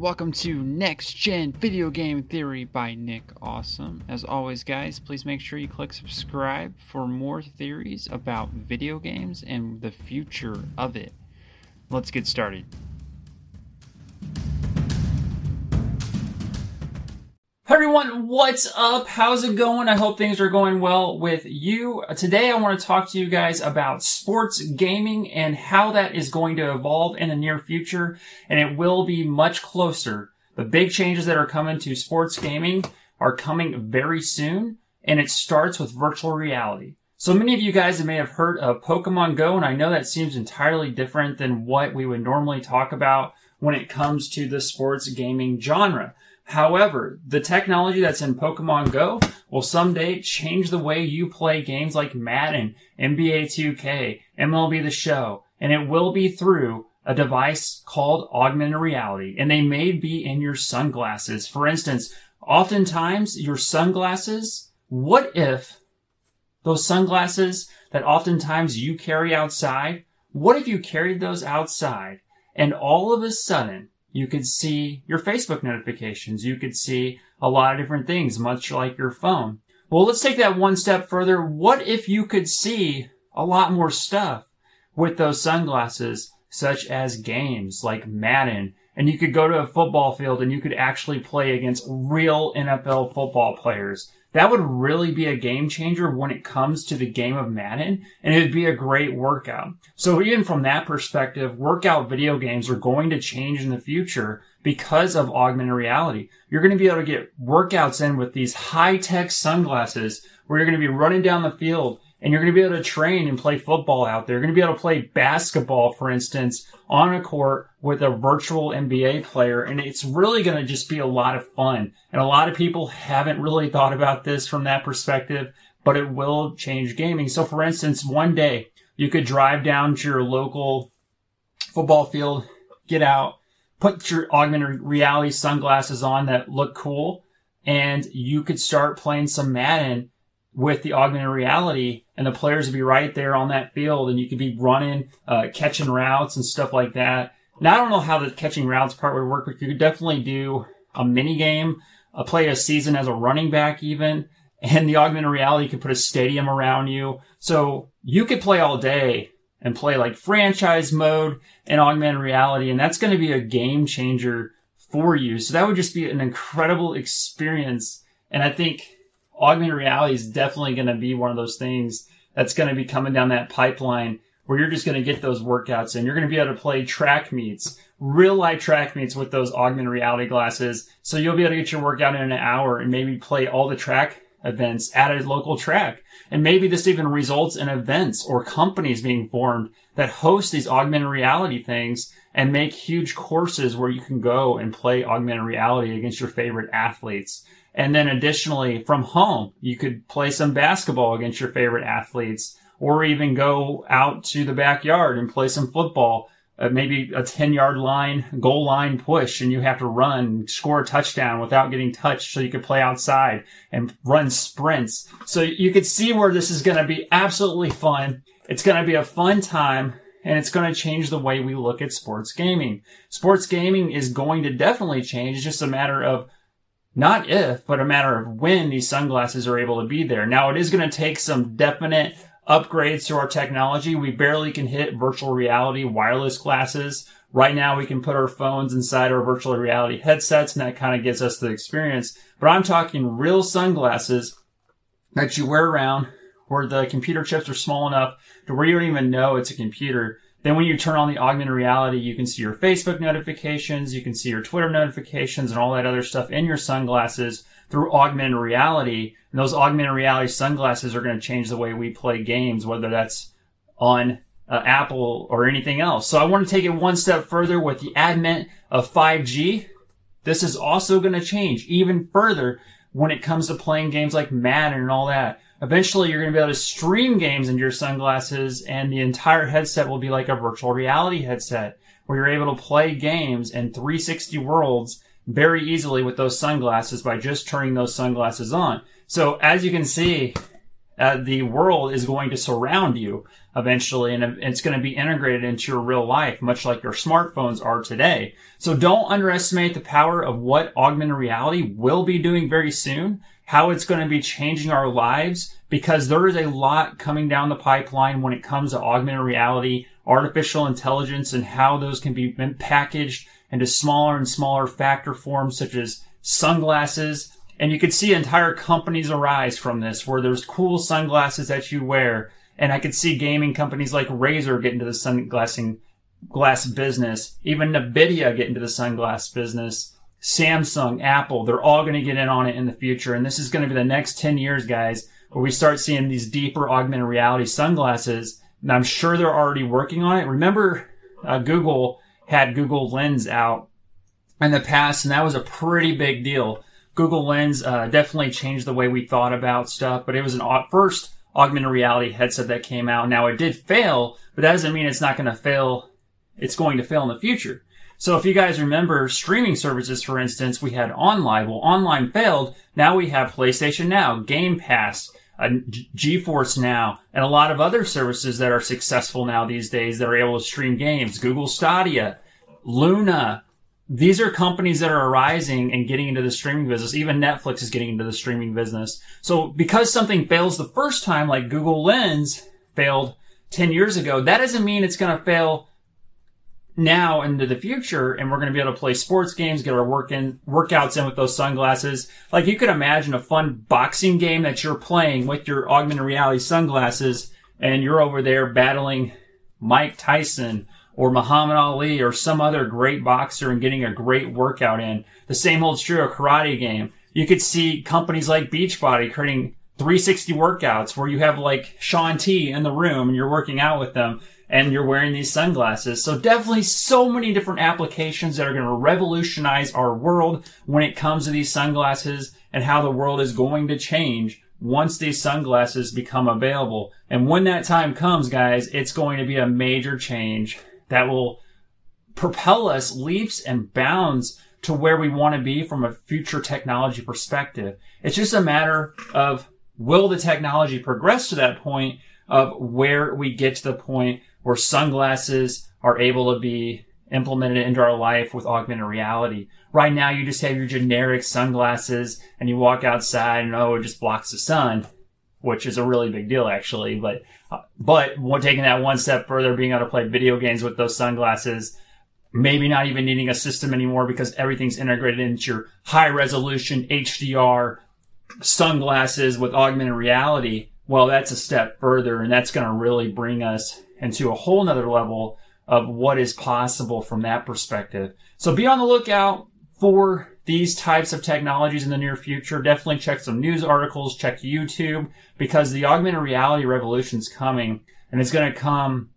Welcome to Next Gen Video Game Theory by Nick Awesome. As always, guys, please make sure you click subscribe for more theories about video games and the future of it. Let's get started. Everyone, what's up? How's it going? I hope things are going well with you. Today I want to talk to you guys about sports gaming and how that is going to evolve in the near future, and it will be much closer. The big changes that are coming to sports gaming are coming very soon, and it starts with virtual reality. So many of you guys may have heard of Pokemon Go, and I know that seems entirely different than what we would normally talk about when it comes to the sports gaming genre. However, the technology that's in Pokemon Go will someday change the way you play games like Madden, NBA 2K, MLB The Show, and it will be through a device called augmented reality, and they may be in your sunglasses. For instance, oftentimes your sunglasses, what if those sunglasses that oftentimes you carry outside, what if you carried those outside and all of a sudden you could see your Facebook notifications. You could see a lot of different things, much like your phone. Well, let's take that one step further. What if you could see a lot more stuff with those sunglasses, such as games like Madden, and you could go to a football field and you could actually play against real NFL football players that would really be a game changer when it comes to the game of Madden, and it would be a great workout. So even from that perspective, workout video games are going to change in the future because of augmented reality. You're going to be able to get workouts in with these high-tech sunglasses where you're going to be running down the field and you're going to be able to train and play football out there. You're going to be able to play basketball, for instance, on a court with a virtual NBA player. And it's really going to just be a lot of fun. And a lot of people haven't really thought about this from that perspective, but it will change gaming. So for instance, one day you could drive down to your local football field, get out, put your augmented reality sunglasses on that look cool, and you could start playing some Madden with the augmented reality and the players would be right there on that field and you could be running, uh, catching routes and stuff like that. Now I don't know how the catching routes part would work, but you could definitely do a mini game, a play a season as a running back even, and the augmented reality could put a stadium around you. So you could play all day and play like franchise mode and augmented reality, and that's going to be a game changer for you. So that would just be an incredible experience. And I think augmented reality is definitely going to be one of those things that's going to be coming down that pipeline where you're just going to get those workouts and you're going to be able to play track meets, real life track meets with those augmented reality glasses. So you'll be able to get your workout in an hour and maybe play all the track events at a local track. And maybe this even results in events or companies being formed that host these augmented reality things and make huge courses where you can go and play augmented reality against your favorite athletes. And then additionally, from home, you could play some basketball against your favorite athletes or even go out to the backyard and play some football. Uh, maybe a 10 yard line, goal line push, and you have to run, score a touchdown without getting touched so you could play outside and run sprints. So you could see where this is going to be absolutely fun. It's going to be a fun time and it's going to change the way we look at sports gaming. Sports gaming is going to definitely change. It's just a matter of not if, but a matter of when these sunglasses are able to be there. Now it is going to take some definite upgrades to our technology. We barely can hit virtual reality wireless glasses. Right now we can put our phones inside our virtual reality headsets and that kind of gives us the experience. But I'm talking real sunglasses that you wear around where the computer chips are small enough to where you don't even know it's a computer then when you turn on the augmented reality, you can see your Facebook notifications, you can see your Twitter notifications and all that other stuff in your sunglasses through augmented reality. And those augmented reality sunglasses are going to change the way we play games, whether that's on uh, Apple or anything else. So I want to take it one step further with the advent of 5G. This is also going to change even further when it comes to playing games like Madden and all that. Eventually, you're going to be able to stream games into your sunglasses, and the entire headset will be like a virtual reality headset where you're able to play games in 360 worlds very easily with those sunglasses by just turning those sunglasses on. So, as you can see, uh, the world is going to surround you eventually and it's going to be integrated into your real life, much like your smartphones are today. So don't underestimate the power of what augmented reality will be doing very soon, how it's going to be changing our lives, because there is a lot coming down the pipeline when it comes to augmented reality, artificial intelligence, and how those can be packaged into smaller and smaller factor forms such as sunglasses. And you could see entire companies arise from this where there's cool sunglasses that you wear and I could see gaming companies like Razer get into the sunglassing glass business, even Nvidia get into the sunglass business. Samsung, Apple, they're all going to get in on it in the future. And this is going to be the next 10 years, guys, where we start seeing these deeper augmented reality sunglasses. And I'm sure they're already working on it. Remember, uh, Google had Google Lens out in the past, and that was a pretty big deal. Google Lens uh, definitely changed the way we thought about stuff, but it was an first augmented reality headset that came out. Now it did fail, but that doesn't mean it's not going to fail. It's going to fail in the future. So if you guys remember streaming services, for instance, we had OnLive. Well, OnLive failed. Now we have PlayStation Now, Game Pass, uh, GeForce Now, and a lot of other services that are successful now these days that are able to stream games. Google Stadia, Luna, these are companies that are arising and getting into the streaming business. Even Netflix is getting into the streaming business. So because something fails the first time, like Google Lens failed 10 years ago, that doesn't mean it's going to fail now into the future and we're going to be able to play sports games, get our work in, workouts in with those sunglasses. Like you could imagine a fun boxing game that you're playing with your augmented reality sunglasses and you're over there battling Mike Tyson or Muhammad Ali or some other great boxer and getting a great workout in. The same holds true of karate game. You could see companies like Beachbody creating 360 workouts where you have like Shaun T in the room and you're working out with them and you're wearing these sunglasses. So definitely so many different applications that are going to revolutionize our world when it comes to these sunglasses and how the world is going to change once these sunglasses become available. And when that time comes, guys, it's going to be a major change that will propel us leaps and bounds to where we want to be from a future technology perspective. It's just a matter of will the technology progress to that point of where we get to the point where sunglasses are able to be implemented into our life with augmented reality. Right now, you just have your generic sunglasses and you walk outside and oh, it just blocks the sun which is a really big deal actually. But but taking that one step further, being able to play video games with those sunglasses, maybe not even needing a system anymore because everything's integrated into your high resolution HDR sunglasses with augmented reality. Well, that's a step further, and that's going to really bring us into a whole nother level of what is possible from that perspective. So be on the lookout for these types of technologies in the near future, definitely check some news articles, check YouTube, because the augmented reality revolution is coming, and it's going to come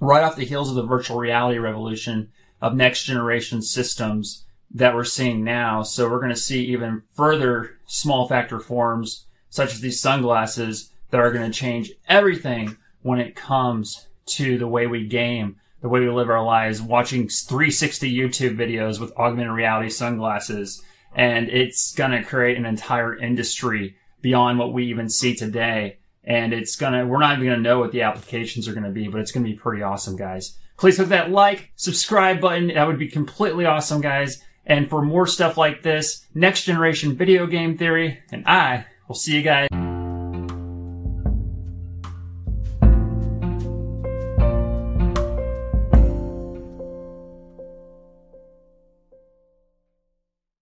right off the heels of the virtual reality revolution of next generation systems that we're seeing now. So we're going to see even further small factor forms, such as these sunglasses, that are going to change everything when it comes to the way we game the way we live our lives, watching 360 YouTube videos with augmented reality sunglasses. And it's going to create an entire industry beyond what we even see today. And it's going to, we're not even going to know what the applications are going to be, but it's going to be pretty awesome, guys. Please hit that like, subscribe button. That would be completely awesome, guys. And for more stuff like this, next generation video game theory, and I will see you guys.